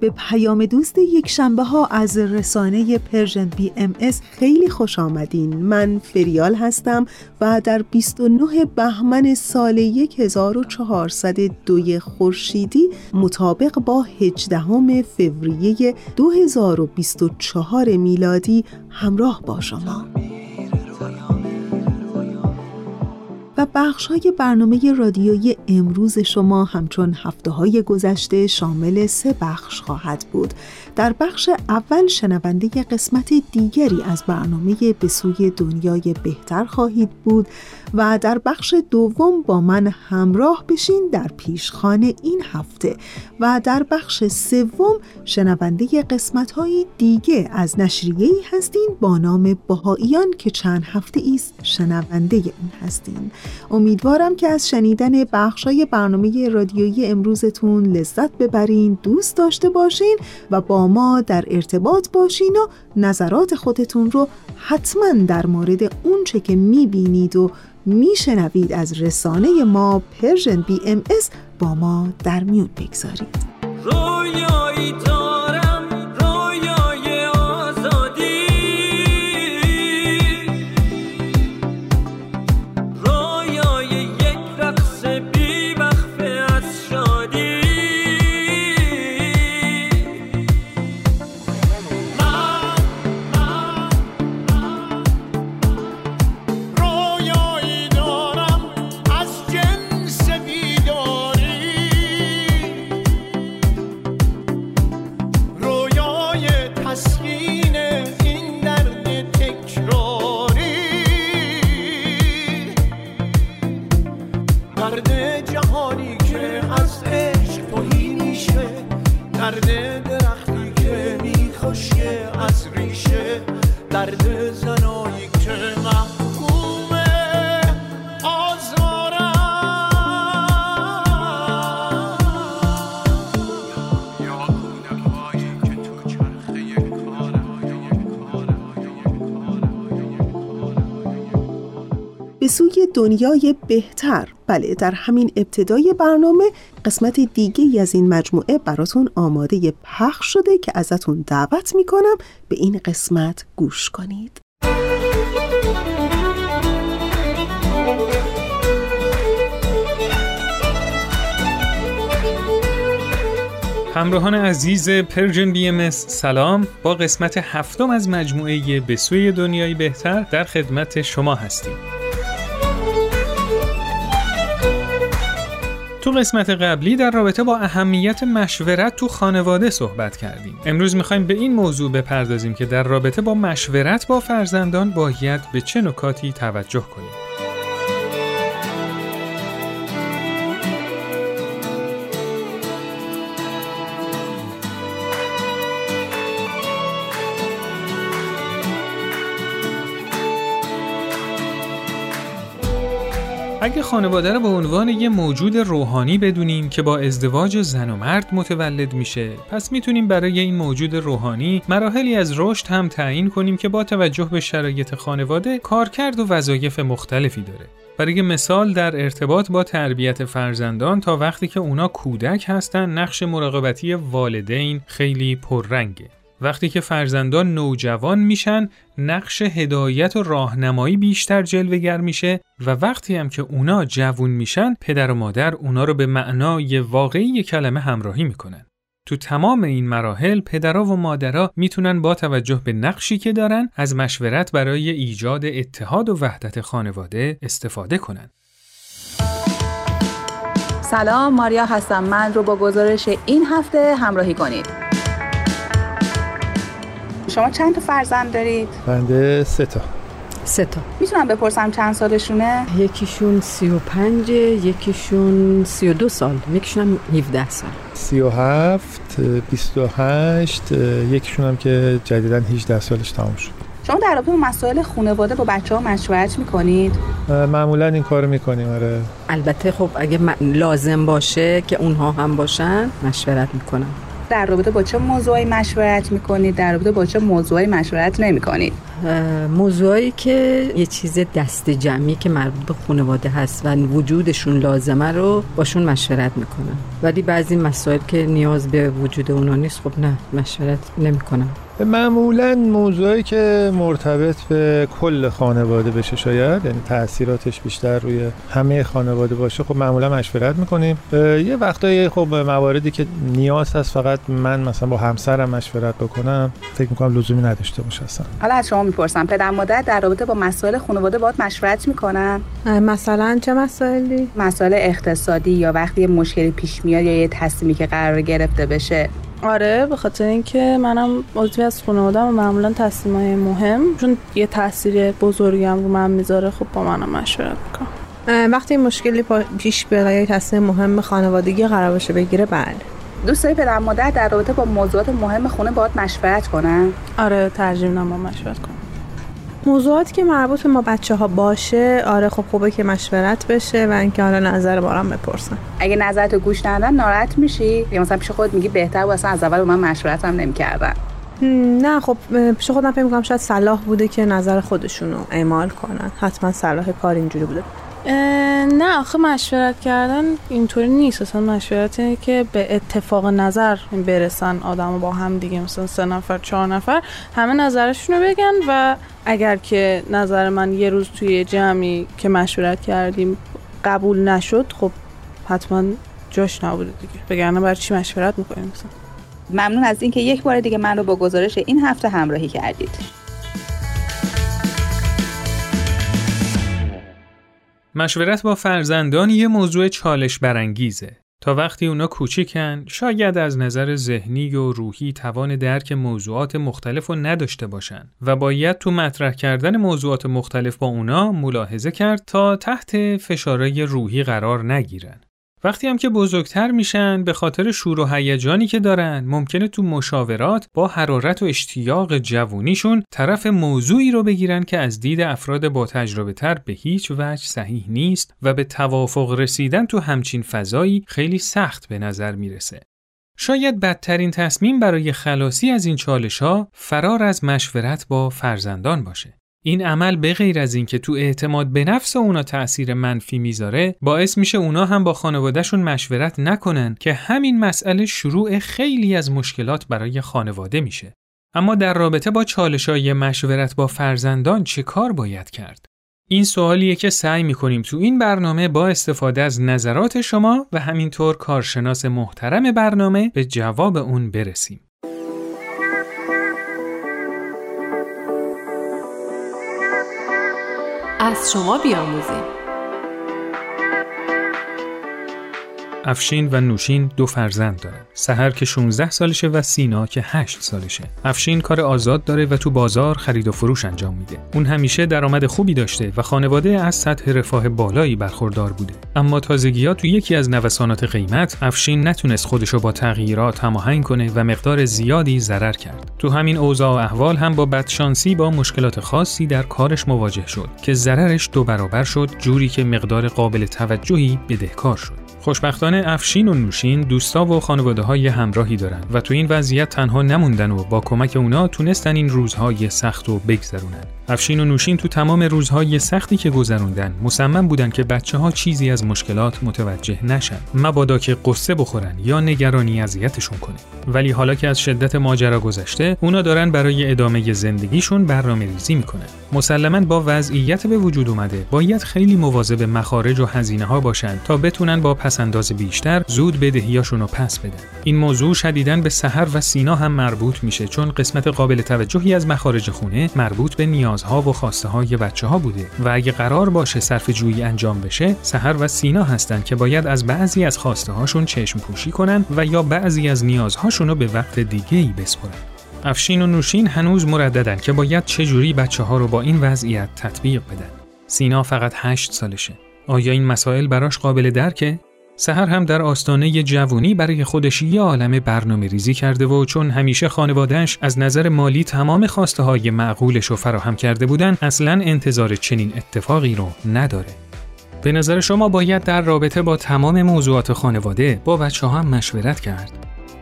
به پیام دوست یک شنبه ها از رسانه Persian BMS خیلی خوش آمدین. من فریال هستم و در 29 بهمن سال 1402 خورشیدی مطابق با 18 فوریه 2024 میلادی همراه با شما. بخش های برنامه رادیویی امروز شما همچون هفته های گذشته شامل سه بخش خواهد بود. در بخش اول شنونده قسمت دیگری از برنامه به سوی دنیای بهتر خواهید بود و در بخش دوم با من همراه بشین در پیشخانه این هفته و در بخش سوم شنونده قسمت های دیگه از نشریه هستین با نام باهاییان که چند هفته ایست شنونده اون هستین. امیدوارم که از شنیدن بخشای برنامه رادیویی امروزتون لذت ببرین دوست داشته باشین و با ما در ارتباط باشین و نظرات خودتون رو حتما در مورد اونچه که می‌بینید و میشنوید از رسانه ما Persian BMS با ما در میون بگذارید. دنیای بهتر. بله در همین ابتدای برنامه قسمت دیگه از این مجموعه براتون آماده پخش شده که ازتون دعوت می‌کنم به این قسمت گوش کنید. همراهان عزیز پرژن بی ام سلام. با قسمت هفتم از مجموعه به سوی دنیای بهتر در خدمت شما هستیم. تو قسمت قبلی در رابطه با اهمیت مشورت تو خانواده صحبت کردیم. امروز می‌خوایم به این موضوع بپردازیم که در رابطه با مشورت با فرزندان باید به چه نکاتی توجه کنیم. خانواده رو به عنوان یه موجود روحانی بدونیم که با ازدواج زن و مرد متولد میشه. پس می‌تونیم برای این موجود روحانی مراحلی از رشد هم تعیین کنیم که با توجه به شرایط خانواده کارکرد و وظایف مختلفی داره. برای مثال در ارتباط با تربیت فرزندان تا وقتی که اونا کودک هستن نقش مراقبتی والدین خیلی پررنگه. وقتی که فرزندان نوجوان میشن نقش هدایت و راهنمایی بیشتر جلوگر میشه و وقتی هم که اونا جوون میشن پدر و مادر اونا رو به معنای واقعی کلمه همراهی می‌کنن تو تمام این مراحل پدرها و مادرها می‌تونن با توجه به نقشی که دارن از مشورت برای ایجاد اتحاد و وحدت خانواده استفاده کنن. سلام ماریا هستم من رو با گزارش این هفته همراهی کنید. شما چند تا فرزند دارید؟ بنده سه تا. سه تا. می‌تونم بپرسم چند سالشونه؟ یکیشون سی و پنج یکیشون سی و دو سال. یکیشون هم 17 سال. سی و هفت بیست و هشت یکیشون هم که جدیدن 18 سالش تمام شد. شما در رابطه با مسائل خانواده با بچه ها مشورت می‌کنید؟ معمولا این کارو می‌کنیم آره. البته خب اگه لازم باشه که اونها هم باشن مشورت می‌کنم. در رابطه با چه موضوعی مشورت می‌کنید؟ در رابطه با چه موضوعی مشورت نمی‌کنید؟ موضوعی که یه چیز دست جمعی که مربوط به خانواده هست و وجودشون لازمه رو باشون مشورت می‌کنم. ولی بعضی مسائل که نیاز به وجود اونا نیست خب نه مشورت نمی‌کنم. معمولا موضوعی که مرتبط به کل خانواده بشه شاید یعنی تاثیراتش بیشتر روی همه خانواده باشه خب معمولا مشورت می‌کنیم. یه وقتایی خب مواردی که نیاز هست فقط من مثلا با همسرم مشورت بکنم فکر می‌کنم لزومی نداشته باشه اصلا. حالا از شما می‌پرسم پدر مادر در رابطه با مسائل خانواده باید مشورت می‌کنن؟ مثلا چه مسائلی؟ مسائل اقتصادی یا وقتی مشکلی پیش میاد یا یه تصمیمی که قرار گرفته بشه. آره به خاطر اینکه منم عضوی از خانواده و معمولا تصمیمای مهم چون یه تاثیر بزرگی هم رو من می‌ذاره خب با منم مشورت می‌کنم. وقتی مشکلی پیش بیاد یا تصمیم مهم خانوادگی قرار باشه بگیره بله. دوست داری پدر مادر در رابطه با موضوعات مهم خونه باید مشورت کنن؟ آره ترجیح با مشورت کنم. موضوعاتی که مربوط به ما بچه ها باشه آره خب خوبه که مشورت بشه و اینکه حالا نظر بارم بپرسن. اگه نظرتو گوش ندن ناراحت میشی؟ یا مثلا پیش خود میگی بهتر بود اصلا از اول من مشورت هم نمی‌کردن. نه خب پیش خودم فکر می‌کنم شاید صلاح بوده که نظر خودشونو اعمال کنن. حتما صلاح کار اینجوری بوده. نه آخه مشورت کردن اینطوری نیست. اصلا مشورت که به اتفاق نظر برسن آدم با هم دیگه مثلا سه نفر چهار نفر همه نظرشون رو بگن و اگر که نظر من یه روز توی جمعی که مشورت کردیم قبول نشد خب حتما جاش نبوده دیگه. بگرنه برای چی مشورت می‌کنیم؟ مثلا ممنون از اینکه یک بار دیگه من رو با گزارش این هفته همراهی کردید. مشورت با فرزندان یه موضوع چالش برانگیزه. تا وقتی اونا کوچیکن شاید از نظر ذهنی و روحی توان درک موضوعات مختلف رو نداشته باشن و باید تو مطرح کردن موضوعات مختلف با اونا ملاحظه کرد تا تحت فشارهای روحی قرار نگیرن. وقتی هم که بزرگتر میشن به خاطر شور و هیجانی که دارن ممکنه تو مشاورات با حرارت و اشتیاق جوونیشون طرف موضوعی رو بگیرن که از دید افراد با تجربه تر به هیچ وجه صحیح نیست و به توافق رسیدن تو همچین فضایی خیلی سخت به نظر می‌رسه. شاید بدترین تصمیم برای خلاصی از این چالش ها فرار از مشورت با فرزندان باشه. این عمل به غیر از اینکه تو اعتماد به نفس اونا تأثیر منفی می‌ذاره باعث میشه اونا هم با خانوادهشون مشورت نکنن که همین مسئله شروع خیلی از مشکلات برای خانواده میشه. اما در رابطه با چالشای مشورت با فرزندان چه کار باید کرد؟ این سوالیه که سعی می‌کنیم تو این برنامه با استفاده از نظرات شما و همینطور کارشناس محترم برنامه به جواب اون برسیم. از شما بیاموزیم. افشین و نوشین دو فرزند دارن. سحر که 16 سالشه و سینا که 8 سالشه. افشین کار آزاد داره و تو بازار خرید و فروش انجام میده. اون همیشه درآمد خوبی داشته و خانواده از سطح رفاه بالایی برخوردار بوده. اما تازگیات تو یکی از نوسانات قیمت افشین نتونست خودشو با تغییرات هماهنگ کنه و مقدار زیادی ضرر کرد. تو همین اوضاع و احوال هم با بدشانسی با مشکلات خاصی در کارش مواجه شد که ضررش دو برابر شد جوری که مقدار قابل توجهی بدهکار شد. خوشبختانه افشین و نوشین دوستا و خانواده های همراهی دارن و تو این وضعیت تنها نموندن و با کمک اونا تونستن این روزهای سخت و بگذرونن. افشین و نوشین تو تمام روزهای سختی که گذروندن مصمم بودن که بچه ها چیزی از مشکلات متوجه نشن. مبادا که قصه بخورن یا نگرانی اذیتشون کنه. ولی حالا که از شدت ماجرا گذشته اونا دارن برای ادامه زندگیشون برنامه ریزی می‌کنن. مسلما با وضعیت به وجود اومده باید خیلی مواظب مخارج و هزینه ها باشن تا بتونن با پسنداز بیشتر زود بدهیاشون رو پس بدن این موضوع شدیداً به سحر و سینا هم مربوط میشه چون قسمت قابل توجهی از مخارج خونه مربوط به نیازها و خواسته های بچه ها بوده و اگه قرار باشه صرف جویی انجام بشه سحر و سینا هستن که باید از بعضی از خواسته هاشون چشم پوشی کنن و یا بعضی از نیازهاشون رو به وقت دیگه ای بسپرن افشین و نوشین هنوز مرددن که باید چجوری بچه ها رو با این وضعیت تطبیق بدن. سینا فقط هشت سالشه. آیا این مسائل براش قابل درکه؟ سهر هم در آستانه جوونی برای خودش یه عالم برنامه ریزی کرده و چون همیشه خانوادهش از نظر مالی تمام خواسته های معقولش رو فراهم کرده بودن اصلا انتظار چنین اتفاقی رو نداره. به نظر شما باید در رابطه با تمام موضوعات خانواده با بچه ها هم مشورت کرد.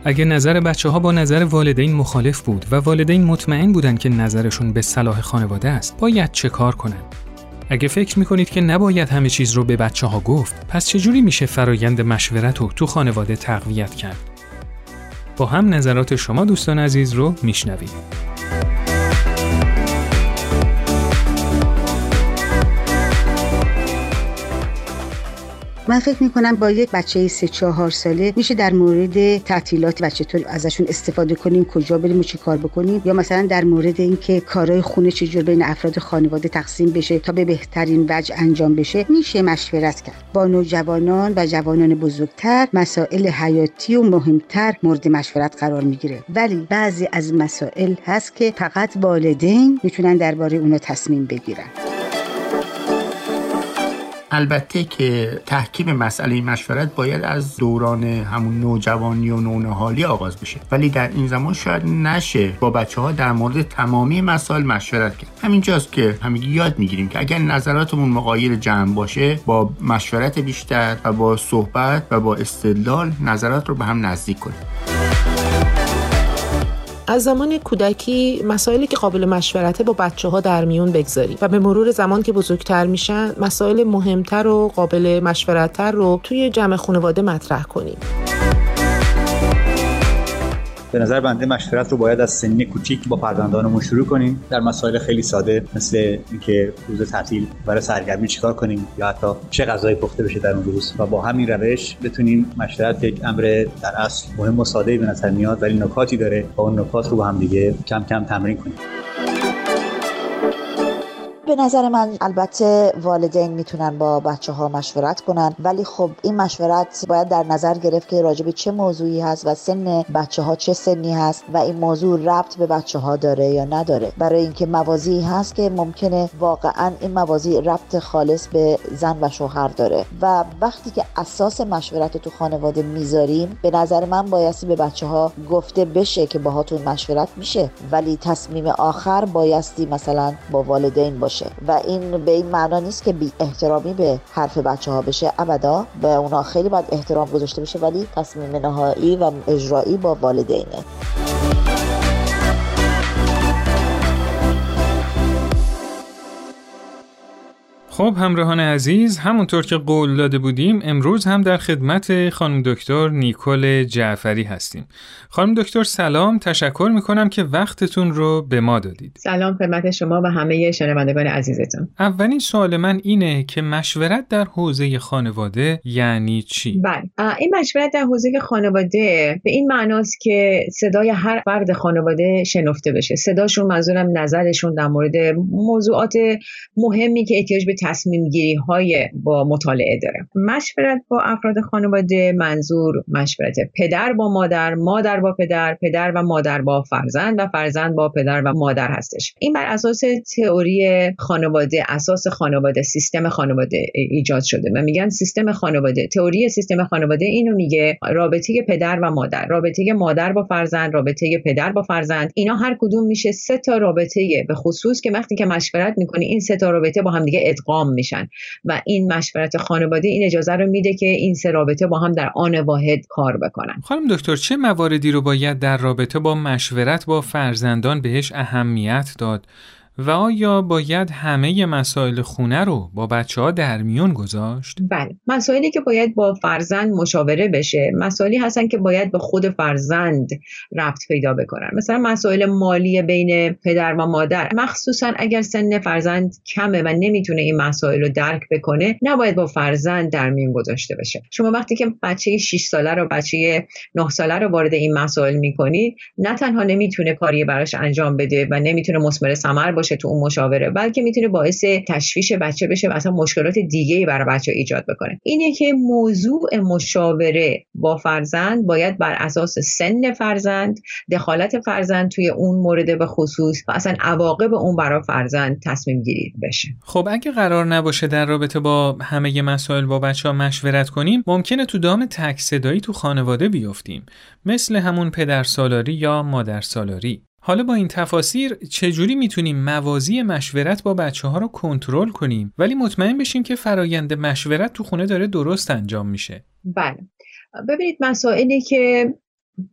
اگه نظر بچه ها با نظر والدین مخالف بود و والدین مطمئن بودن که نظرشون به صلاح خانواده است، باید چه کار کنن؟ اگه فکر می‌کنید که نباید همه چیز رو به بچه ها گفت، پس چجوری میشه فرایند مشورت رو تو خانواده تقویت کرد؟ با هم نظرات شما دوستان عزیز رو میشنویم. من فکر می‌کنم با یک بچه سه چهار ساله میشه در مورد تعطیلات و چطور ازشون استفاده کنیم کجا بریم و چی کار بکنیم یا مثلا در مورد اینکه کارهای خونه چجور بین افراد خانواده تقسیم بشه تا به بهترین وجه انجام بشه میشه مشورت کرد. با نوجوانان و جوانان بزرگتر مسائل حیاتی و مهمتر مورد مشورت قرار می‌گیره. ولی بعضی از مسائل هست که فقط والدین می‌تونن درباره اونا تصمیم بگیرن. البته که تحکیم مسئله مشورت باید از دوران همون نوجوانی و نونهالی آغاز بشه. ولی در این زمان شاید نشه با بچه ها در مورد تمامی مسائل مشورت کرد. همینجاست که همگی یاد می‌گیریم که اگر نظراتمون مقایر جمع باشه با مشورت بیشتر و با صحبت و با استدلال نظرات رو به هم نزدیک کنیم. از زمان کودکی مسائلی که قابل مشورته با بچه ها در میون بگذاریم و به مرور زمان که بزرگتر میشن مسائل مهمتر و قابل مشورتتر رو توی جمع خانواده مطرح کنیم. به نظر بنده مشورت رو باید از سنین کوچیک با فرزندانمون شروع کنیم. در مسائل خیلی ساده مثل اینکه روز تعطیل برای سرگرمی چیکار کنیم یا حتی چه غذایی پخته بشه در اون روز. و با همین روش بتونیم مشورت یک امر در اصل مهم و ساده به نظر میاد ولی نکاتی داره و اون نکات رو با هم دیگه کم کم تمرین کنیم. به نظر من البته والدین می‌تونن با بچه ها مشورت کنن ولی خب این مشورت باید در نظر گرفت که راجب چه موضوعی هست و سن بچه ها چه سنی هست و این موضوع ربط به بچه ها داره یا نداره. برای اینکه موازی هست که ممکنه واقعا این موازی ربط خالص به زن و شوهر داره. و وقتی که اساس مشورت تو خانواده می‌ذاریم به نظر من بایستی به بچه ها گفته بشه که باهاتون مشورت میشه. ولی تصمیم آخر بایستی مثلا با والدین باشه و این به این معنا نیست که بی احترامی به حرف بچه ها بشه. ابدا به اونا خیلی باید احترام گذاشته بشه ولی تصمیم نهایی و اجرایی با والدینه. خب همراهان عزیز همونطور که قول داده بودیم امروز هم در خدمت خانم دکتر نیکل جعفری هستیم. خانم دکتر سلام. تشکر می‌کنم که وقتتون رو به ما دادید. سلام خدمت شما و همه شنوندگان عزیزتون. اولین سوال من اینه که مشورت در حوزه خانواده یعنی چی؟ بله. این مشورت در حوزه خانواده به این معناست که صدای هر فرد خانواده شنفته بشه. صداشون منظورم نظرشون در مورد موضوعات مهمی که احتیاج به تصمیم گیری های با مطالعه داره. مشورت با افراد خانواده منظور مشورت پدر با مادر مادر با پدر پدر و مادر با فرزند و فرزند با پدر و مادر هستش. این بر اساس تئوری خانواده اساس خانواده سیستم خانواده ایجاد شده و میگن سیستم خانواده. تئوری سیستم خانواده اینو میگه رابطه پدر و مادر رابطه مادر با فرزند رابطه پدر با فرزند. اینا هر کدوم میشه سه تا رابطه به خصوص که وقتی که مشورت می‌کنی این سه تا رابطه با هم دیگه ادغام میشن. و این مشورت خانواده این اجازه رو میده که این سه رابطه با هم در آن واحد کار بکنن. خانم دکتر چه مواردی رو باید در رابطه با مشورت با فرزندان بهش اهمیت داد؟ و آیا باید همه مسائل خونه رو با بچه ها در میون گذاشت؟ بله مسائلی که باید با فرزند مشاوره بشه مسائلی هستن که باید به خود فرزند ربط پیدا بکنن. مثلا مسائل مالی بین پدر و مادر. مخصوصا اگر سن فرزند کمه و نمی‌تونه این مسائل رو درک بکنه نباید با فرزند در میون گذاشته بشه. شما وقتی که بچه 6 ساله رو بچه 9 ساله رو وارد این مسائل می‌کنید نه تنها نمی‌تونه کاری براش انجام بده و نمی‌تونه مثمر ثمر باشه تو اون مشاوره بلکه می‌تونه باعث تشویش بچه بشه و اصلا مشکلات دیگه ای برای بچه ایجاد بکنه. اینه که موضوع مشاوره با فرزند باید بر اساس سن فرزند دخالت فرزند توی اون مورد به خصوص و اصلا عواقب اون برای فرزند تصمیم گیری بشه. خب اگه قرار نباشه در رابطه با همه مسائل با بچه ها مشورت کنیم ممکنه تو دام تک صدایی تو خانواده بیفتیم مثل همون پدر سالاری یا مادر سالاری حالا با این تفاسیر چجوری می‌تونیم موازی مشورت با بچه ها رو کنترل کنیم؟ ولی مطمئن بشیم که فرایند مشورت تو خونه داره درست انجام میشه. بله. ببینید مسائلی که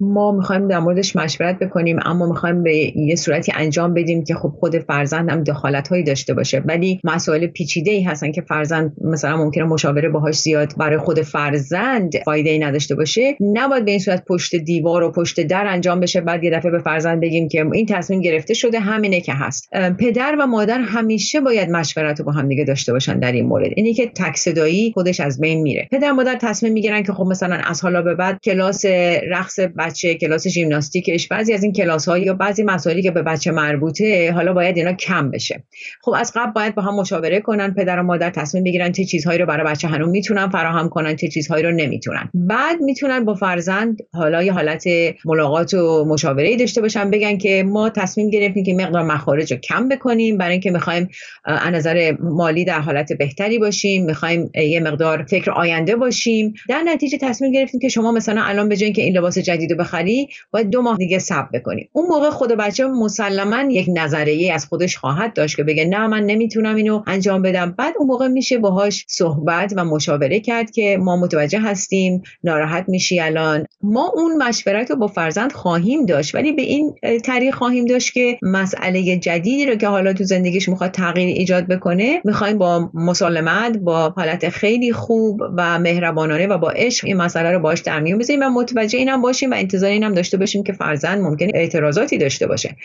ما می‌خوایم در موردش مشورت بکنیم اما می‌خوایم به یه صورتی انجام بدیم که خب خود فرزند هم دخالت هایی داشته باشه. ولی مسائل پیچیده ای هستن که فرزند مثلا ممکنه مشاوره باهاش زیاد برای خود فرزند فایده ای نداشته باشه. نباید به این صورت پشت دیوار و پشت در انجام بشه. بعد یه دفعه به فرزند بگیم که این تصمیم گرفته شده همینه که هست. پدر و مادر همیشه باید مشورت رو با هم دیگه داشته باشن در این مورد. اینی که تک صدایی خودش از بین میره. پدر مادر تصمیم می‌گیرن که خب مثلا از حالا به بعد کلاس رقص بچه کلاس ژیمناستیکش بعضی از این کلاس ها یا بعضی مسائلی که به بچه مربوطه حالا باید اینا کم بشه. خب از قبل باید با هم مشاوره کنن پدر و مادر تصمیم بگیرن چه چیزهایی رو برای بچه هنوز می‌تونن فراهم کنن چه چیزهایی رو نمی‌تونن. بعد می‌تونن با فرزند حالا یه حالت ملاقات و مشاوره داشته باشن بگن که ما تصمیم گرفتیم که مقدار مخارج رو کم بکنیم برای اینکه می‌خوایم از نظر مالی در حالت بهتری باشیم می‌خوایم یه مقدار فکر آینده باشیم. در نتیجه تصمیم گرفتیم که شما مثلا الان به که این لباس جدید رو بخری باید دو ماه دیگه صبر بکنی. اون موقع خود بچه مسلما یک نظریه از خودش خواهد داشت که بگه نه من نمی‌تونم اینو انجام بدم. بعد اون موقع میشه باهاش صحبت و مشاوره کرد که ما متوجه هستیم ناراحت میشی الان. ما اون مشورت رو با فرزند خواهیم داشت ولی به این طریق خواهیم داشت که مسئله جدیدی رو که حالا تو زندگیش می‌خواد تغییر ایجاد بکنه می‌خوایم با مسالمت با حالت خیلی خوب و مهربانانه و با عشق این مسئله رو باش در میون بذاریم و متوجه اینم باشیم. و انتظار اینم داشته باشیم که فرزند ممکنه اعتراضاتی داشته باشه.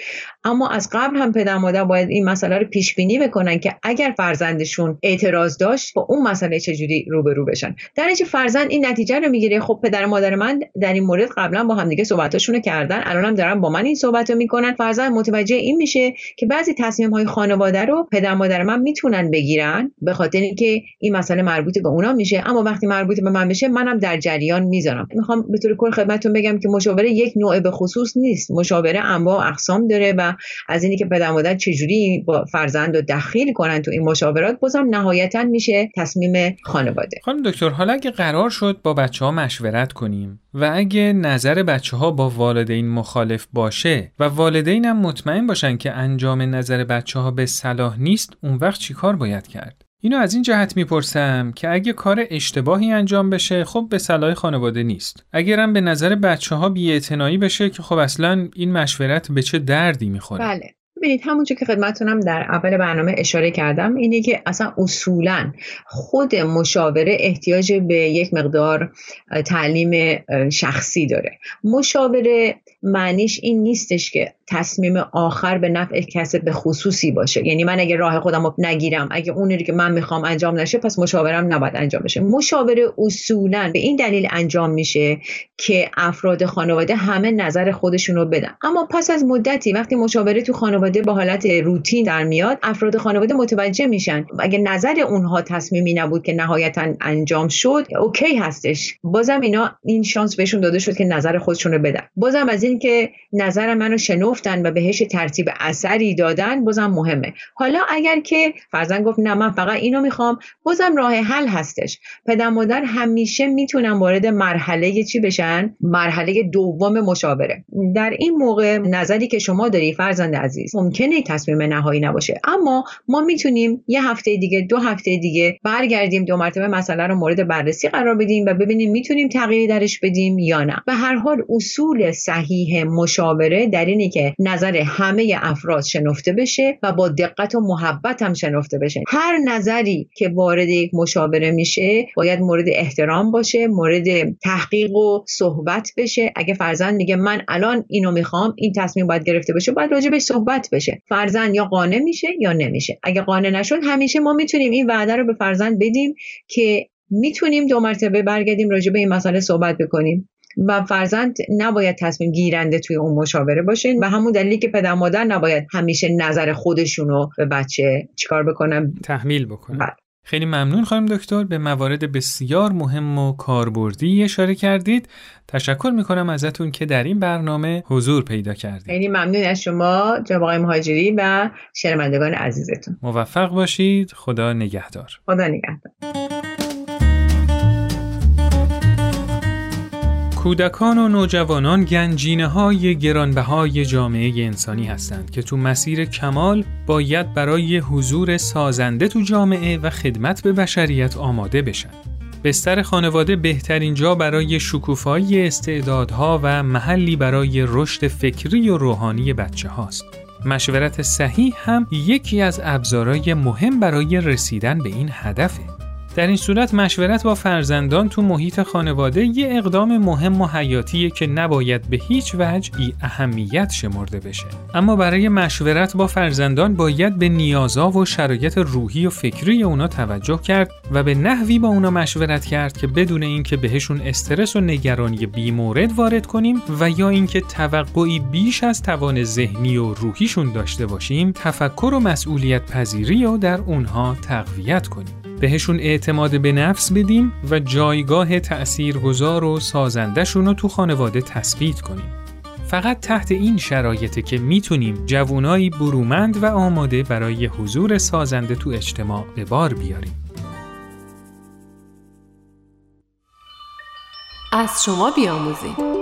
اما از قبل هم پدر مادر باید این مسئله رو پیش بینی بکنن که اگر فرزندشون اعتراض داشت با اون مسئله چجوری روبرو بشن؟ در نتیجه فرزند این نتیجه رو می‌گیره. خب پدر مادر من در این مورد قبلا با هم دیگه صحبتاشون رو کردن. الانم دارن با من این صحبت رو می‌کنن. فرزند متوجه این میشه که بعضی تصمیم های خانواده رو پدر مادر من می‌تونن بگیرن به خاطر اینکه این مسئله مربوط به اونا میشه. اما وقتی مربوط به من بشه منم در جریان می‌ذارم. می‌خوام به طور کل خدمتتون که مشاوره یک نوع به خصوص نیست. مشاوره انواع اقسام داره و از اینی که پدر مادر چجوری با فرزند رو دخیل کنن تو این مشاورات بازم نهایتا میشه تصمیم خانواده. خانم دکتر حالا اگه قرار شد با بچه ها مشورت کنیم و اگه نظر بچه ها با والدین مخالف باشه و والدین هم مطمئن باشن که انجام نظر بچه ها به صلاح نیست اون وقت چیکار باید کرد؟ اینو از این جهت می‌پرسم که اگه کار اشتباهی انجام بشه خب به صلاح خانواده نیست. اگرم به نظر بچه ها بشه که خب اصلا این مشورت به چه دردی می‌خوره؟ بله. ببینید همونجور که خدمتونم در اول برنامه اشاره کردم اینه که اصلا اصولا خود مشاوره احتیاج به یک مقدار تعلیم شخصی داره. مشاوره معنیش این نیستش که تصمیم آخر به نفع کس به خصوصی باشه. یعنی من اگه راه خودم رو نگیرم اگه اونی که من می‌خوام انجام نشه پس مشاورم نباید انجام بشه. مشاوره اصولا به این دلیل انجام میشه که افراد خانواده همه نظر خودشون رو بدن. اما پس از مدتی وقتی مشاوره تو خانواده با حالت روتین در میاد افراد خانواده متوجه میشن. اگه نظر اونها تصمیمی نبود که نهایتا انجام شد اوکی هستش. بازم اینا این شانس بهشون داده شد که نظر خودشون رو بدن. بازم از این که نظر منو شنفتن و بهش ترتیب اثری دادن بازم مهمه. حالا اگر که فرزن گفت نه من فقط اینو می‌خوام بازم راه حل هستش. پدر مادر همیشه می‌تونن وارد مرحله چی بشن؟ مرحله دوم مشاوره. در این موقع نظری که شما داری فرزند عزیز ممکنه تصمیم نهایی نباشه. اما ما می‌تونیم یه هفته دیگه دو هفته دیگه برگردیم دو مرتبه مسئله رو مورد بررسی قرار بدیم و ببینیم می‌تونیم تغییری درش بدیم یا نه. به هر حال اصول صحیح مشاوره در اینه که نظر همه افراد شنفته بشه و با دقت و محبت هم شنفته بشه. هر نظری که وارد یک مشاوره میشه باید مورد احترام باشه مورد تحقیق و صحبت بشه. اگه فرزند میگه من الان اینو می‌خوام این تصمیم باید گرفته بشه باید راجع به صحبت بشه. فرزند یا قانع میشه یا نمیشه. اگه قانع نشد همیشه ما می‌تونیم این وعده رو به فرزند بدیم که می‌تونیم دو مرتبه برگردیم راجع به این مسئله صحبت بکنیم. و فرزند نباید تصمیم گیرنده توی اون مشاوره باشه و همون دلیلی که پدر مادر نباید همیشه نظر خودشونو به بچه چیکار بکنن. تحمیل بکنن. بله. خیلی ممنون خانم دکتر. به موارد بسیار مهم و کاربردی اشاره کردید. تشکر می‌کنم ازتون که در این برنامه حضور پیدا کردید. خیلی ممنون از شما جناب آقای مهاجری و شنوندگان عزیزتون. موفق باشید. خدا نگهدار. خدا نگهدار. کودکان و نوجوانان گنجینه های گرانبهای جامعه انسانی هستند که تو مسیر کمال باید برای حضور سازنده تو جامعه و خدمت به بشریت آماده بشن. بستر خانواده بهترین جا برای شکوفایی استعدادها و محلی برای رشد فکری و روحانی بچه هاست. مشورت صحیح هم یکی از ابزارهای مهم برای رسیدن به این هدفه. در این صورت مشورت با فرزندان تو محیط خانواده یه اقدام مهم و حیاتیه که نباید به هیچ وجه بی اهمیت شمرده بشه. اما برای مشورت با فرزندان باید به نیازا و شرایط روحی و فکری اونا توجه کرد و به نحوی با اونا مشورت کرد که بدون اینکه بهشون استرس و نگرانی بیمورد وارد کنیم و یا اینکه توقعی بیش از توان ذهنی و روحیشون داشته باشیم، تفکر و مسئولیت پذیری رو در اونها تقویت کنیم. بهشون اعتماد به نفس بدیم و جایگاه تأثیرگذار و سازندشون رو تو خانواده تثبیت کنیم. فقط تحت این شرایطه که می‌تونیم جوونایی برومند و آماده برای حضور سازنده تو اجتماع به بار بیاریم. از شما بیاموزیم.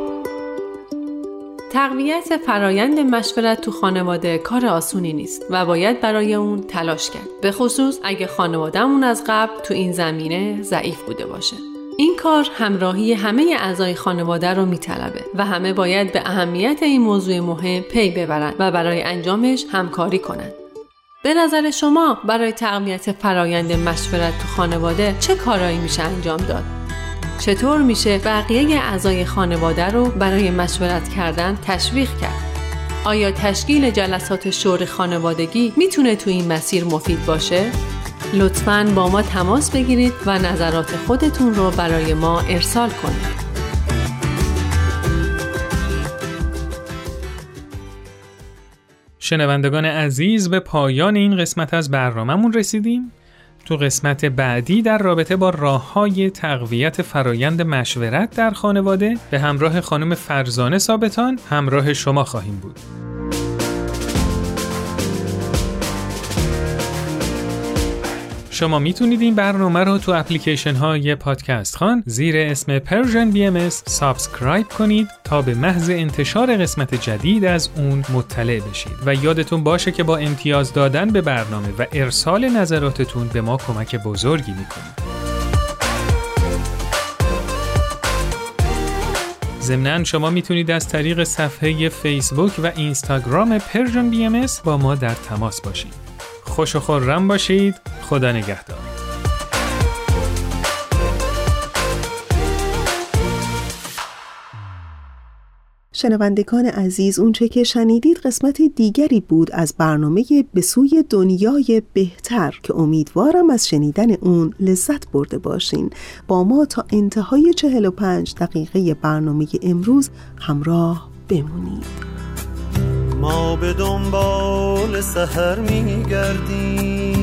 تقویت فرایند مشورت تو خانواده کار آسونی نیست و باید برای اون تلاش کرد. به خصوص اگه خانوادهمون از قبل تو این زمینه ضعیف بوده باشه. این کار همراهی همه اعضای خانواده رو میطلبه و همه باید به اهمیت این موضوع مهم پی ببرند و برای انجامش همکاری کنند به نظر شما برای تقویت فرایند مشورت تو خانواده چه کارایی میشه انجام داد؟ چطور میشه بقیه اعضای خانواده رو برای مشورت کردن تشویق کرد؟ آیا تشکیل جلسات شور خانوادگی می‌تونه تو این مسیر مفید باشه؟ لطفاً با ما تماس بگیرید و نظرات خودتون رو برای ما ارسال کنید. شنوندگان عزیز به پایان این قسمت از برنامهمون رسیدیم تو قسمت بعدی در رابطه با راه های تقویت فرایند مشورت در خانواده به همراه خانم فرزانه ثابتان همراه شما خواهیم بود. شما می‌تونید این برنامه رو تو اپلیکیشن های پادکست خوان زیر اسم BMS subscribe کنید تا به محض انتشار قسمت جدید از اون مطلع بشید و یادتون باشه که با امتیاز دادن به برنامه و ارسال نظراتتون به ما کمک بزرگی می‌کنید. ضمناً شما می‌تونید از طریق صفحه فیسبوک و اینستاگرام پرژن بی با ما در تماس باشید. خوش و خورم باشید. خدا نگهدار. شنوندگان عزیز اونچه که شنیدید قسمت دیگری بود از برنامه به سوی دنیای بهتر که امیدوارم از شنیدن اون لذت برده باشین. با ما تا انتهای 45 دقیقه برنامه امروز همراه بمونید. ما به دنبال سهر میگردیم.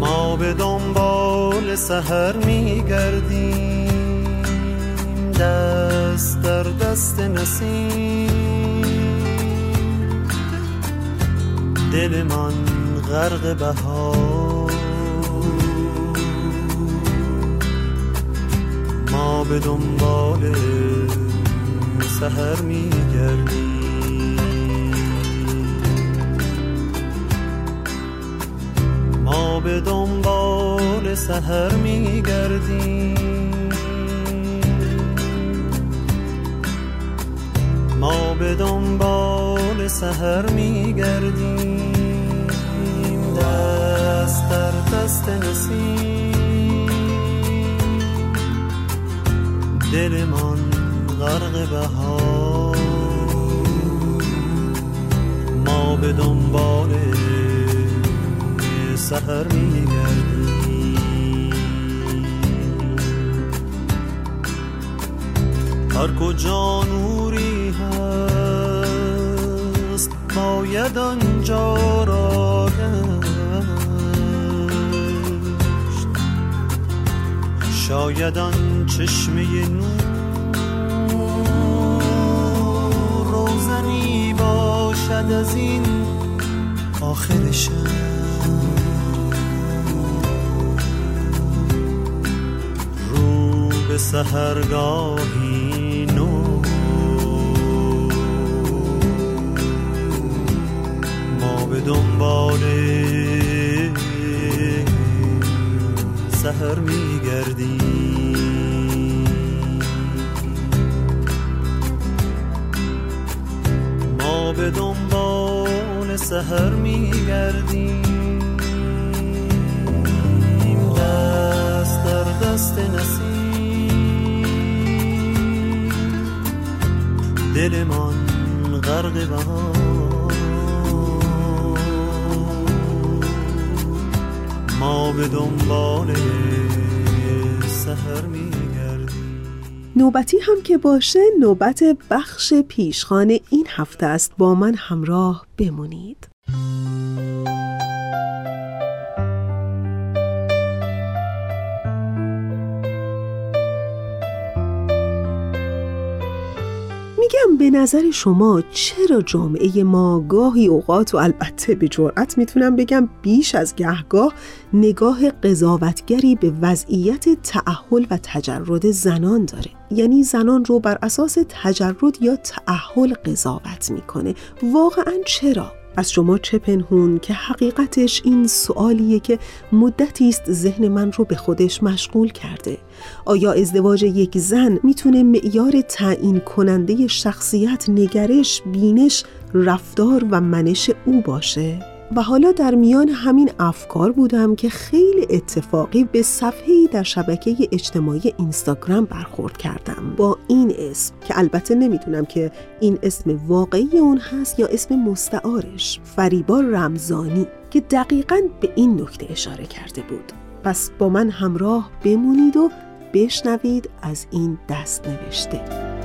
ما به دنبال سهر میگردیم. دست در دست نسیم. دل من غرق بهار. ما به دنبال سهر میگردیم ما به دنبال سهر میگردیم. ما به دنبال سهر میگردیم. دست در دست نسیم. دل من غرق بهار. ما به دنبال سهر میگردیم. هر کجا نوری هست باید آنجا را گشت شاید آن چشمه نور باشد از این آخر شب. به سهرگاهی نو. ما به دنبال سهر میگردیم. به دنبال سهر میگردیم. دست در دست نسیم. دل من غرق بهار. ما به دنبال سهر نوبتی هم که باشه نوبت بخش پیشخان این هفته است. با من همراه بمونید. میگم به نظر شما چرا جامعه ما گاهی اوقات و البته به جرأت می‌تونم بگم بیش از گهگاه نگاه قضاوتگری به وضعیت تعهل و تجرد زنان داره. یعنی زنان رو بر اساس تجرد یا تعهل قضاوت می‌کنه. واقعا چرا؟ از شما چه پنهون که حقیقتش این سوالیه که مدتی است ذهن من رو به خودش مشغول کرده. آیا ازدواج یک زن می‌تونه معیار تعیین کننده شخصیت نگرش بینش رفتار و منش او باشه؟ و حالا در میان همین افکار بودم که خیلی اتفاقی به صفحه‌ای در شبکه اجتماعی اینستاگرام برخورد کردم. با این اسم که البته نمی‌دونم که این اسم واقعی اون هست یا اسم مستعارش فریبا رمزانی که دقیقا به این نکته اشاره کرده بود. پس با من همراه بمونید و بشنوید از این دست نوشته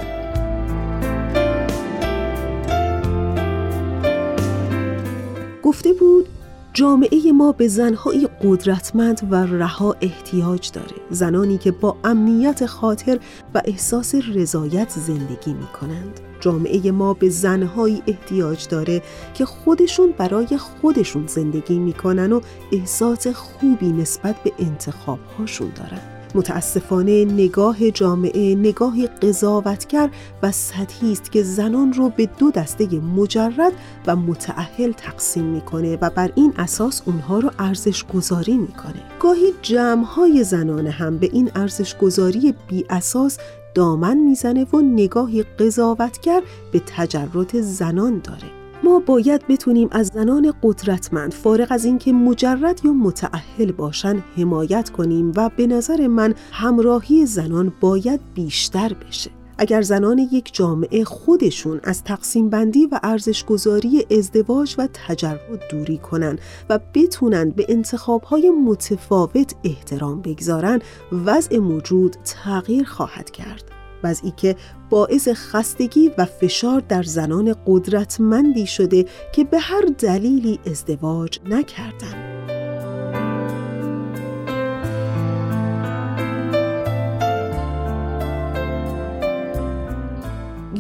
گفته بود جامعه ما به زنهای قدرتمند و رها احتیاج داره. زنانی که با امنیت خاطر و احساس رضایت زندگی می کنند جامعه ما به زنهایی احتیاج داره که خودشون برای خودشون زندگی می‌کنن و احساس خوبی نسبت به انتخابهاشون دارن. متاسفانه نگاه جامعه نگاهی قضاوتگر و سطحی است که زنان رو به دو دسته مجرد و متعهل تقسیم می‌کنه و بر این اساس اونها رو ارزش گذاری می‌کنه. گاهی جمعهای زنانه هم به این ارزش گذاری بی اساس دامن می‌زنه و نگاهی قضاوتگر به تجرد زنان داره. ما باید بتونیم از زنان قدرتمند فارغ از اینکه مجرد یا متعهل باشن حمایت کنیم و به نظر من همراهی زنان باید بیشتر بشه. اگر زنان یک جامعه خودشون از تقسیم بندی و ارزشگذاری ازدواج و تجرد دوری کنن و بتونن به انتخابهای متفاوت احترام بگذارن وضع موجود تغییر خواهد کرد. وضعی که باعث خستگی و فشار در زنان قدرتمندی شده که به هر دلیلی ازدواج نکردند.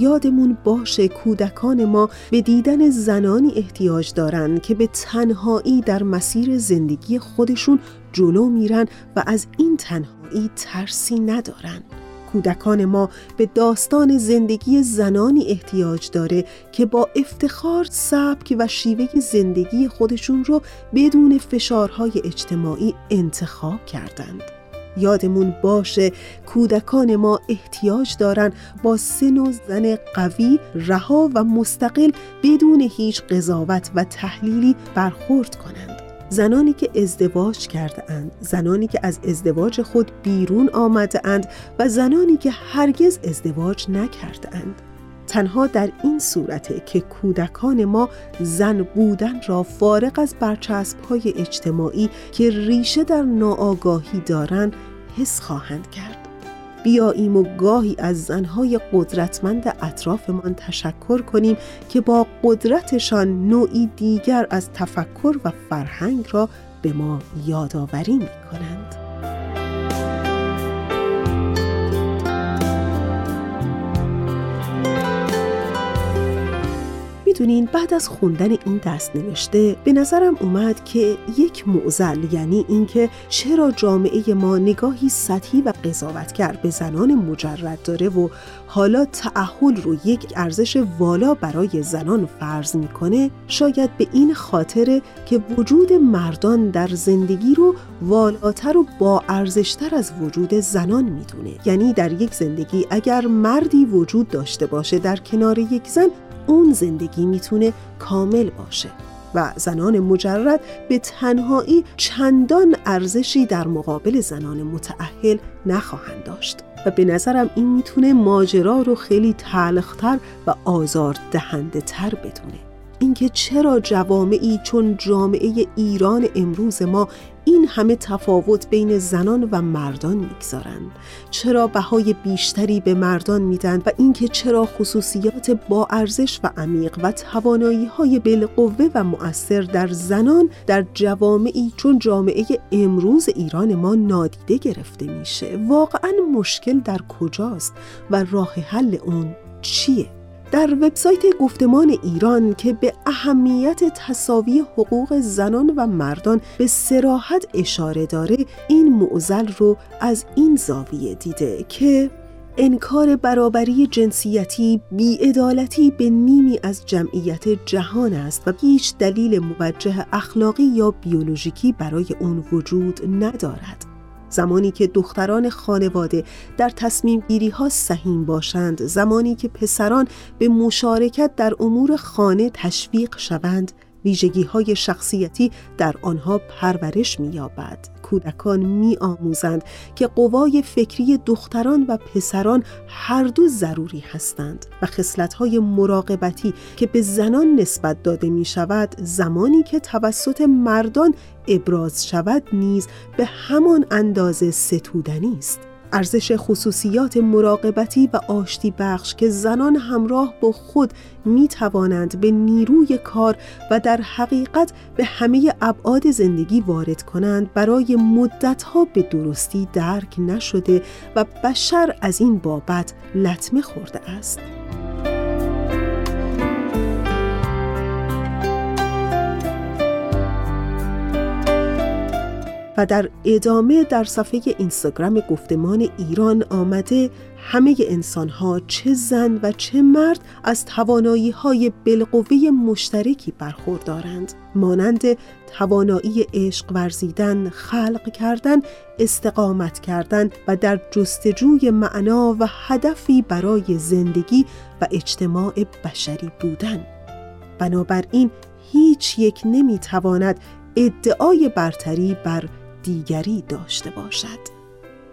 یادمون باشه کودکان ما به دیدن زنانی احتیاج دارند که به تنهایی در مسیر زندگی خودشون جلو میرن و از این تنهایی ترسی ندارن کودکان ما به داستان زندگی زنانی احتیاج داره که با افتخار سبک و شیوه زندگی خودشون رو بدون فشارهای اجتماعی انتخاب کردند. یادمون باشه کودکان ما احتیاج دارن با سن و زن قوی رها و مستقل بدون هیچ قضاوت و تحلیلی برخورد کنند زنانی که ازدواج کرده اند، زنانی که از ازدواج خود بیرون آمده اند و زنانی که هرگز ازدواج نکرده اند. تنها در این صورته که کودکان ما زن بودن را فارغ از برچسب های اجتماعی که ریشه در ناآگاهی دارند حس خواهند کرد. بیاییم و گاهی از زنهای قدرتمند اطرافمان تشکر کنیم که با قدرتشان نوعی دیگر از تفکر و فرهنگ را به ما یادآوری می کنند. می‌دونین بعد از خوندن این دست نوشته به نظرم اومد که یک معزل یعنی اینکه چرا جامعه ما نگاهی سطحی و قضاوتگر به زنان مجرد داره و حالا تعهل رو یک ارزش والا برای زنان فرض می‌کنه شاید به این خاطره که وجود مردان در زندگی رو والاتر و با ارزشتر از وجود زنان می‌دونه. یعنی در یک زندگی اگر مردی وجود داشته باشه در کنار یک زن اون زندگی می‌تونه کامل باشه و زنان مجرد به تنهایی چندان ارزشی در مقابل زنان متعهل نخواهند داشت و به نظرم این می‌تونه ماجرا رو خیلی تلختر و آزار دهنده تر بدونه. اینکه چرا جوامعی چون جامعه ایران امروز ما این همه تفاوت بین زنان و مردان می‌گذارند چرا بهای بیشتری به مردان میدن و اینکه چرا خصوصیات با ارزش و عمیق و توانایی های بالقوه و مؤثر در زنان در جوامعی چون جامعه امروز ایران ما نادیده گرفته میشه؟ واقعا مشکل در کجاست و راه حل اون چیه؟ در وبسایت گفتمان ایران که به اهمیت تصاوی حقوق زنان و مردان به سراحت اشاره داره این معزل رو از این زاویه دیده که انکار برابری جنسیتی بیعدالتی به نیمی از جمعیت جهان است و هیچ دلیل موجه اخلاقی یا بیولوژیکی برای اون وجود ندارد. زمانی که دختران خانواده در تصمیم گیری ها سهیم باشند زمانی که پسران به مشارکت در امور خانه تشویق شوند ویژگی های شخصیتی در آنها پرورش می‌یابد. کودکان می آموزند که قوای فکری دختران و پسران هر دو ضروری هستند و خصلت های مراقبتی که به زنان نسبت داده می شود زمانی که توسط مردان ابراز شود نیز به همان اندازه ستودنی است. ارزش خصوصیات مراقبتی و آشتی بخش که زنان همراه با خود می توانند به نیروی کار و در حقیقت به همه ابعاد زندگی وارد کنند برای مدتها به درستی درک نشده و بشر از این بابت لطمه خورده است. و در ادامه در صفحه اینستاگرام گفتمان ایران آمده همه انسان ها چه زن و چه مرد از توانایی های بالقوه مشترکی برخوردارند. مانند توانایی عشق ورزیدن، خلق کردن، استقامت کردن و در جستجوی معنا و هدفی برای زندگی و اجتماع بشری بودن. بنابراین هیچ یک نمی‌تواند ادعای برتری بر دیگری داشته باشد.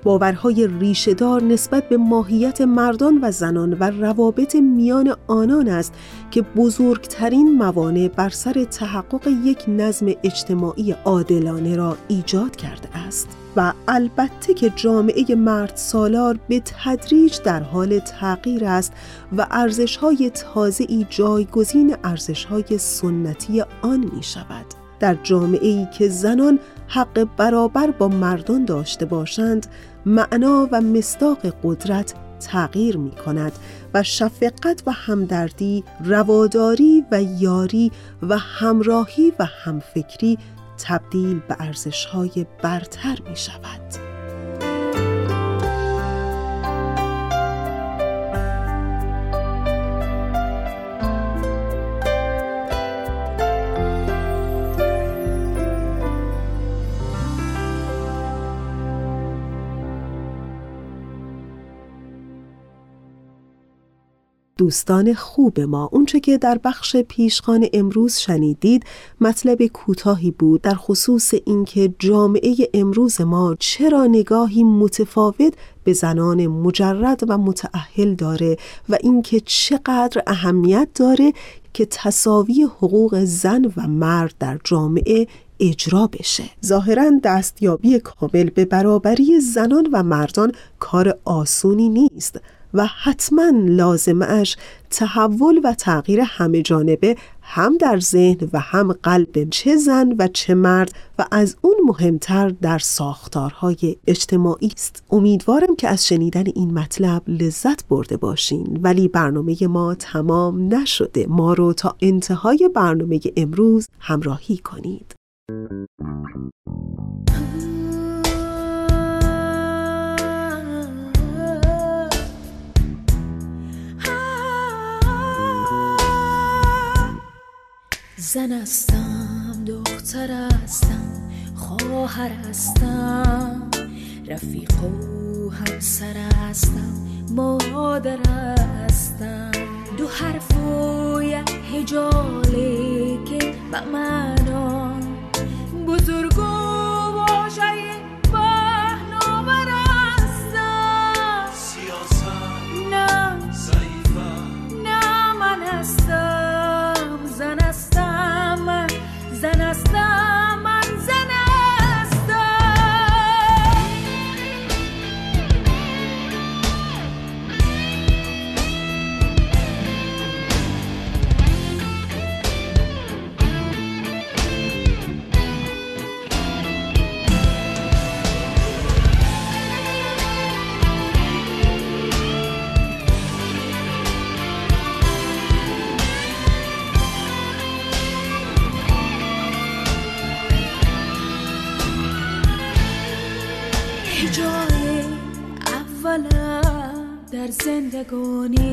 باورهای ریشهدار نسبت به ماهیت مردان و زنان و روابط میان آنان است که بزرگترین موانع بر سر تحقق یک نظم اجتماعی عادلانه را ایجاد کرده است و البته که جامعه مرد سالار به تدریج در حال تغییر است و ارزشهای تازه‌ای جایگزین ارزشهای سنتی آن می شود. در جامعه ای که زنان حق برابر با مردان داشته باشند معنا و مصداق قدرت تغییر می کند و شفقت و همدردی، رواداری و یاری و همراهی و همفکری تبدیل به ارزشهای برتر می شود. دوستان خوب ما. اونچه که در بخش پیشخان امروز شنیدید مطلب کوتاهی بود در خصوص اینکه جامعه امروز ما چرا نگاهی متفاوت به زنان مجرد و متعهل داره و اینکه چقدر اهمیت داره که تصاوی حقوق زن و مرد در جامعه اجرا بشه. ظاهرا دستیابی کامل به برابری زنان و مردان کار آسونی نیست. و حتما لازمش تحول و تغییر همه جانبه هم در ذهن و هم قلب چه زن و چه مرد و از اون مهمتر در ساختارهای اجتماعی است. امیدوارم که از شنیدن این مطلب لذت برده باشین. ولی برنامه ما تمام نشده. ما رو تا انتهای برنامه امروز همراهی کنید. زن هستم دختر هستم خواهر هستم رفیق و همسر هستم مادر هستم. دو حرف و یک هجاله که به معنا بزرگ و واژه پهناور هستم. سیاست نه ضعیفم نه من هستم زن هستم. در زندگانی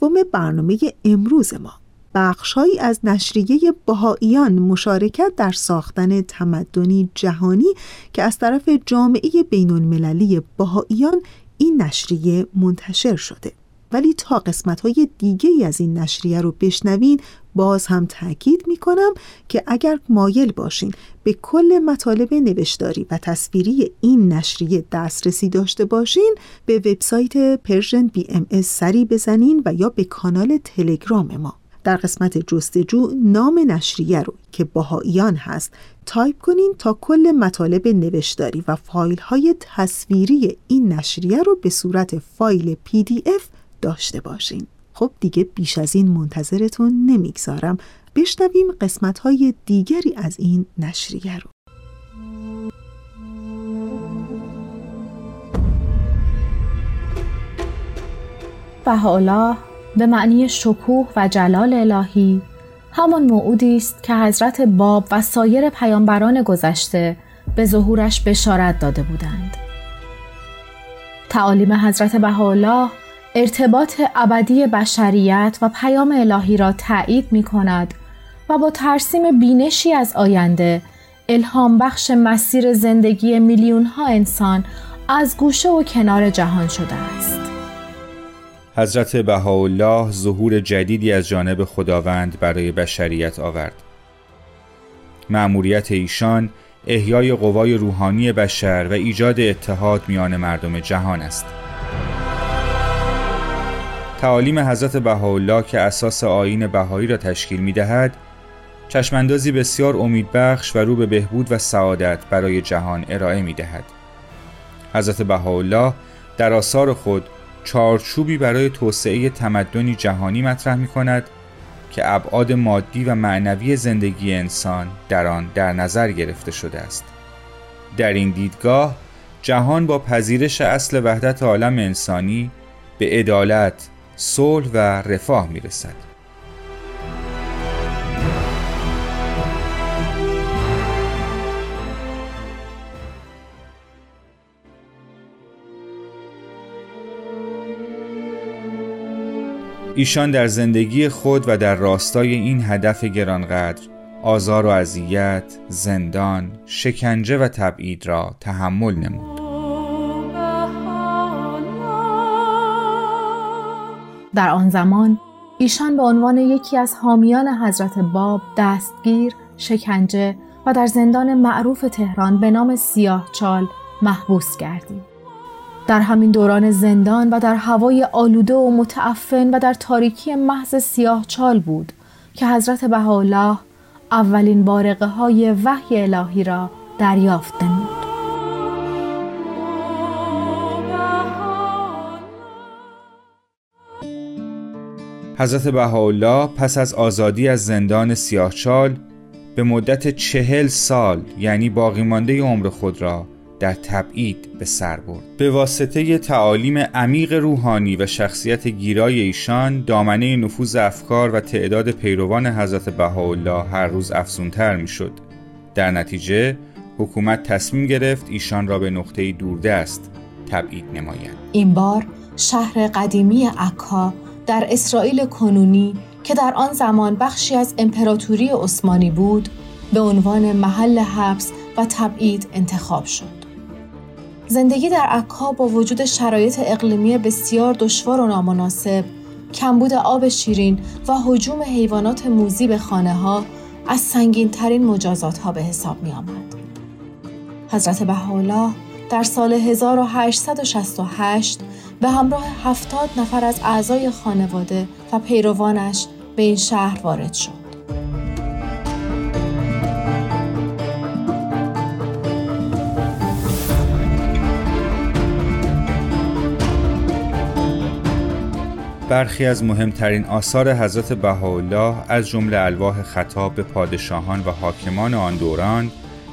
سوم برنامه امروز ما. بخشهایی از نشریه بهاییان مشارکت در ساختن تمدنی جهانی که از طرف جامعه بین المللی بهاییان این نشریه منتشر شده. ولی تا قسمت های دیگه از این نشریه رو بشنوین باز هم تاکید می کنم که اگر مایل باشین به کل مطالب نوشتاری و تصویری این نشریه دسترسی داشته باشین به وبسایت Persian BMS سری بزنین و یا به کانال تلگرام ما. در قسمت جستجو نام نشریه رو که بهاییان هست تایپ کنین تا کل مطالب نوشتاری و فایل های تصویری این نشریه رو به صورت فایل PDF داشته باشین. خب دیگه بیش از این منتظرتون نمی‌گذارم بشنویم قسمت های دیگری از این نشریه رو بهاءالله به معنی شکوه و جلال الهی همان موعودی است که حضرت باب و سایر پیامبران گذشته به ظهورش بشارت داده بودند. تعالیم حضرت بهاءالله ارتباط ابدی بشریت و پیام الهی را تایید می کند و با ترسیم بینشی از آینده الهام بخش مسیر زندگی میلیون ها انسان از گوشه و کنار جهان شده است. حضرت بهاءالله ظهور جدیدی از جانب خداوند برای بشریت آورد. مأموریت ایشان احیای قوای روحانی بشر و ایجاد اتحاد میان مردم جهان است. تعالیم حضرت بهاءالله که اساس آیین بهایی را تشکیل می دهد چشماندازی بسیار امیدبخش و رو به بهبود و سعادت برای جهان ارائه می دهد. حضرت بهاءالله در آثار خود چارچوبی برای توسعه تمدنی جهانی مطرح می کند که ابعاد مادی و معنوی زندگی انسان در آن در نظر گرفته شده است. در این دیدگاه جهان با پذیرش اصل وحدت عالم انسانی به عدالت، صلح و رفاه می رسد. ایشان در زندگی خود و در راستای این هدف گرانقدر آزار و اذیت، زندان، شکنجه و تبعید را تحمل نمود. در آن زمان ایشان به عنوان یکی از حامیان حضرت باب دستگیر، شکنجه و در زندان معروف تهران به نام سیاه چال محبوس گردید. در همین دوران زندان و در هوای آلوده و متعفن و در تاریکی محض سیاه چال بود که حضرت بهاءالله اولین بارقه های وحی الهی را دریافت نمود. حضرت بهاءالله پس از آزادی از زندان سیاهچال به مدت چهل سال یعنی باقی مانده عمر خود را در تبعید به سر برد. به واسطه تعالیم عمیق روحانی و شخصیت گیرای ایشان دامنه نفوذ افکار و تعداد پیروان حضرت بهاءالله هر روز افزونتر می‌شد. در نتیجه حکومت تصمیم گرفت ایشان را به نقطه دوردست تبعید نماید. این بار شهر قدیمی عکا در اسرائیل کنونی که در آن زمان بخشی از امپراتوری عثمانی بود به عنوان محل حبس و تبعید انتخاب شد. زندگی در عکا با وجود شرایط اقلیمی بسیار دشوار و نامناسب، کمبود آب شیرین و حجوم حیوانات موزی به خانه ها از سنگین ترین مجازات ها به حساب می آمد. حضرت بهاءالله در سال 1868 به همراه هفتاد نفر از اعضای خانواده و پیروانش به این شهر وارد شد. برخی از مهمترین آثار حضرت بهاءالله از جمله الواح خطاب به پادشاهان و حاکمان آن دوران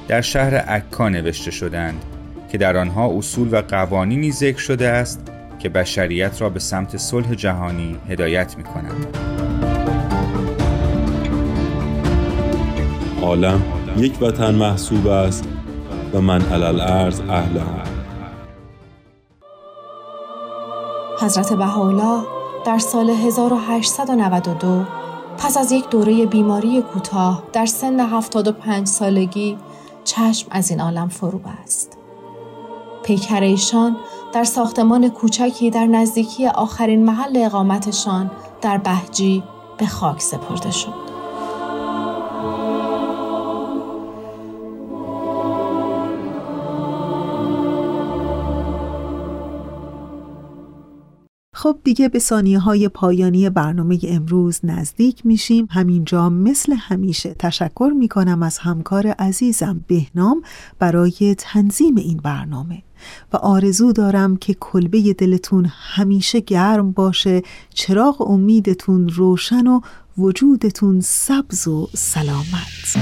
در شهر عکا نوشته شدند که در آنها اصول و قوانینی ذکر شده است که بشریت را به سمت صلح جهانی هدایت می کنند. عالم یک وطن محسوب است و من علل ارز اهل حضرت بهاءالله در سال 1892 پس از یک دوره بیماری کوتاه در سن 75 سالگی چشم از این عالم فرو بست. پیکر ایشان در ساختمان کوچکی در نزدیکی آخرین محل اقامتشان در بهجی به خاک سپرده شد. خب دیگه به ثانیه های پایانی برنامه امروز نزدیک میشیم همینجا مثل همیشه تشکر می‌کنم از همکار عزیزم بهنام برای تنظیم این برنامه و آرزو دارم که کلبه دلتون همیشه گرم باشه چراغ امیدتون روشن و وجودتون سبز و سلامت.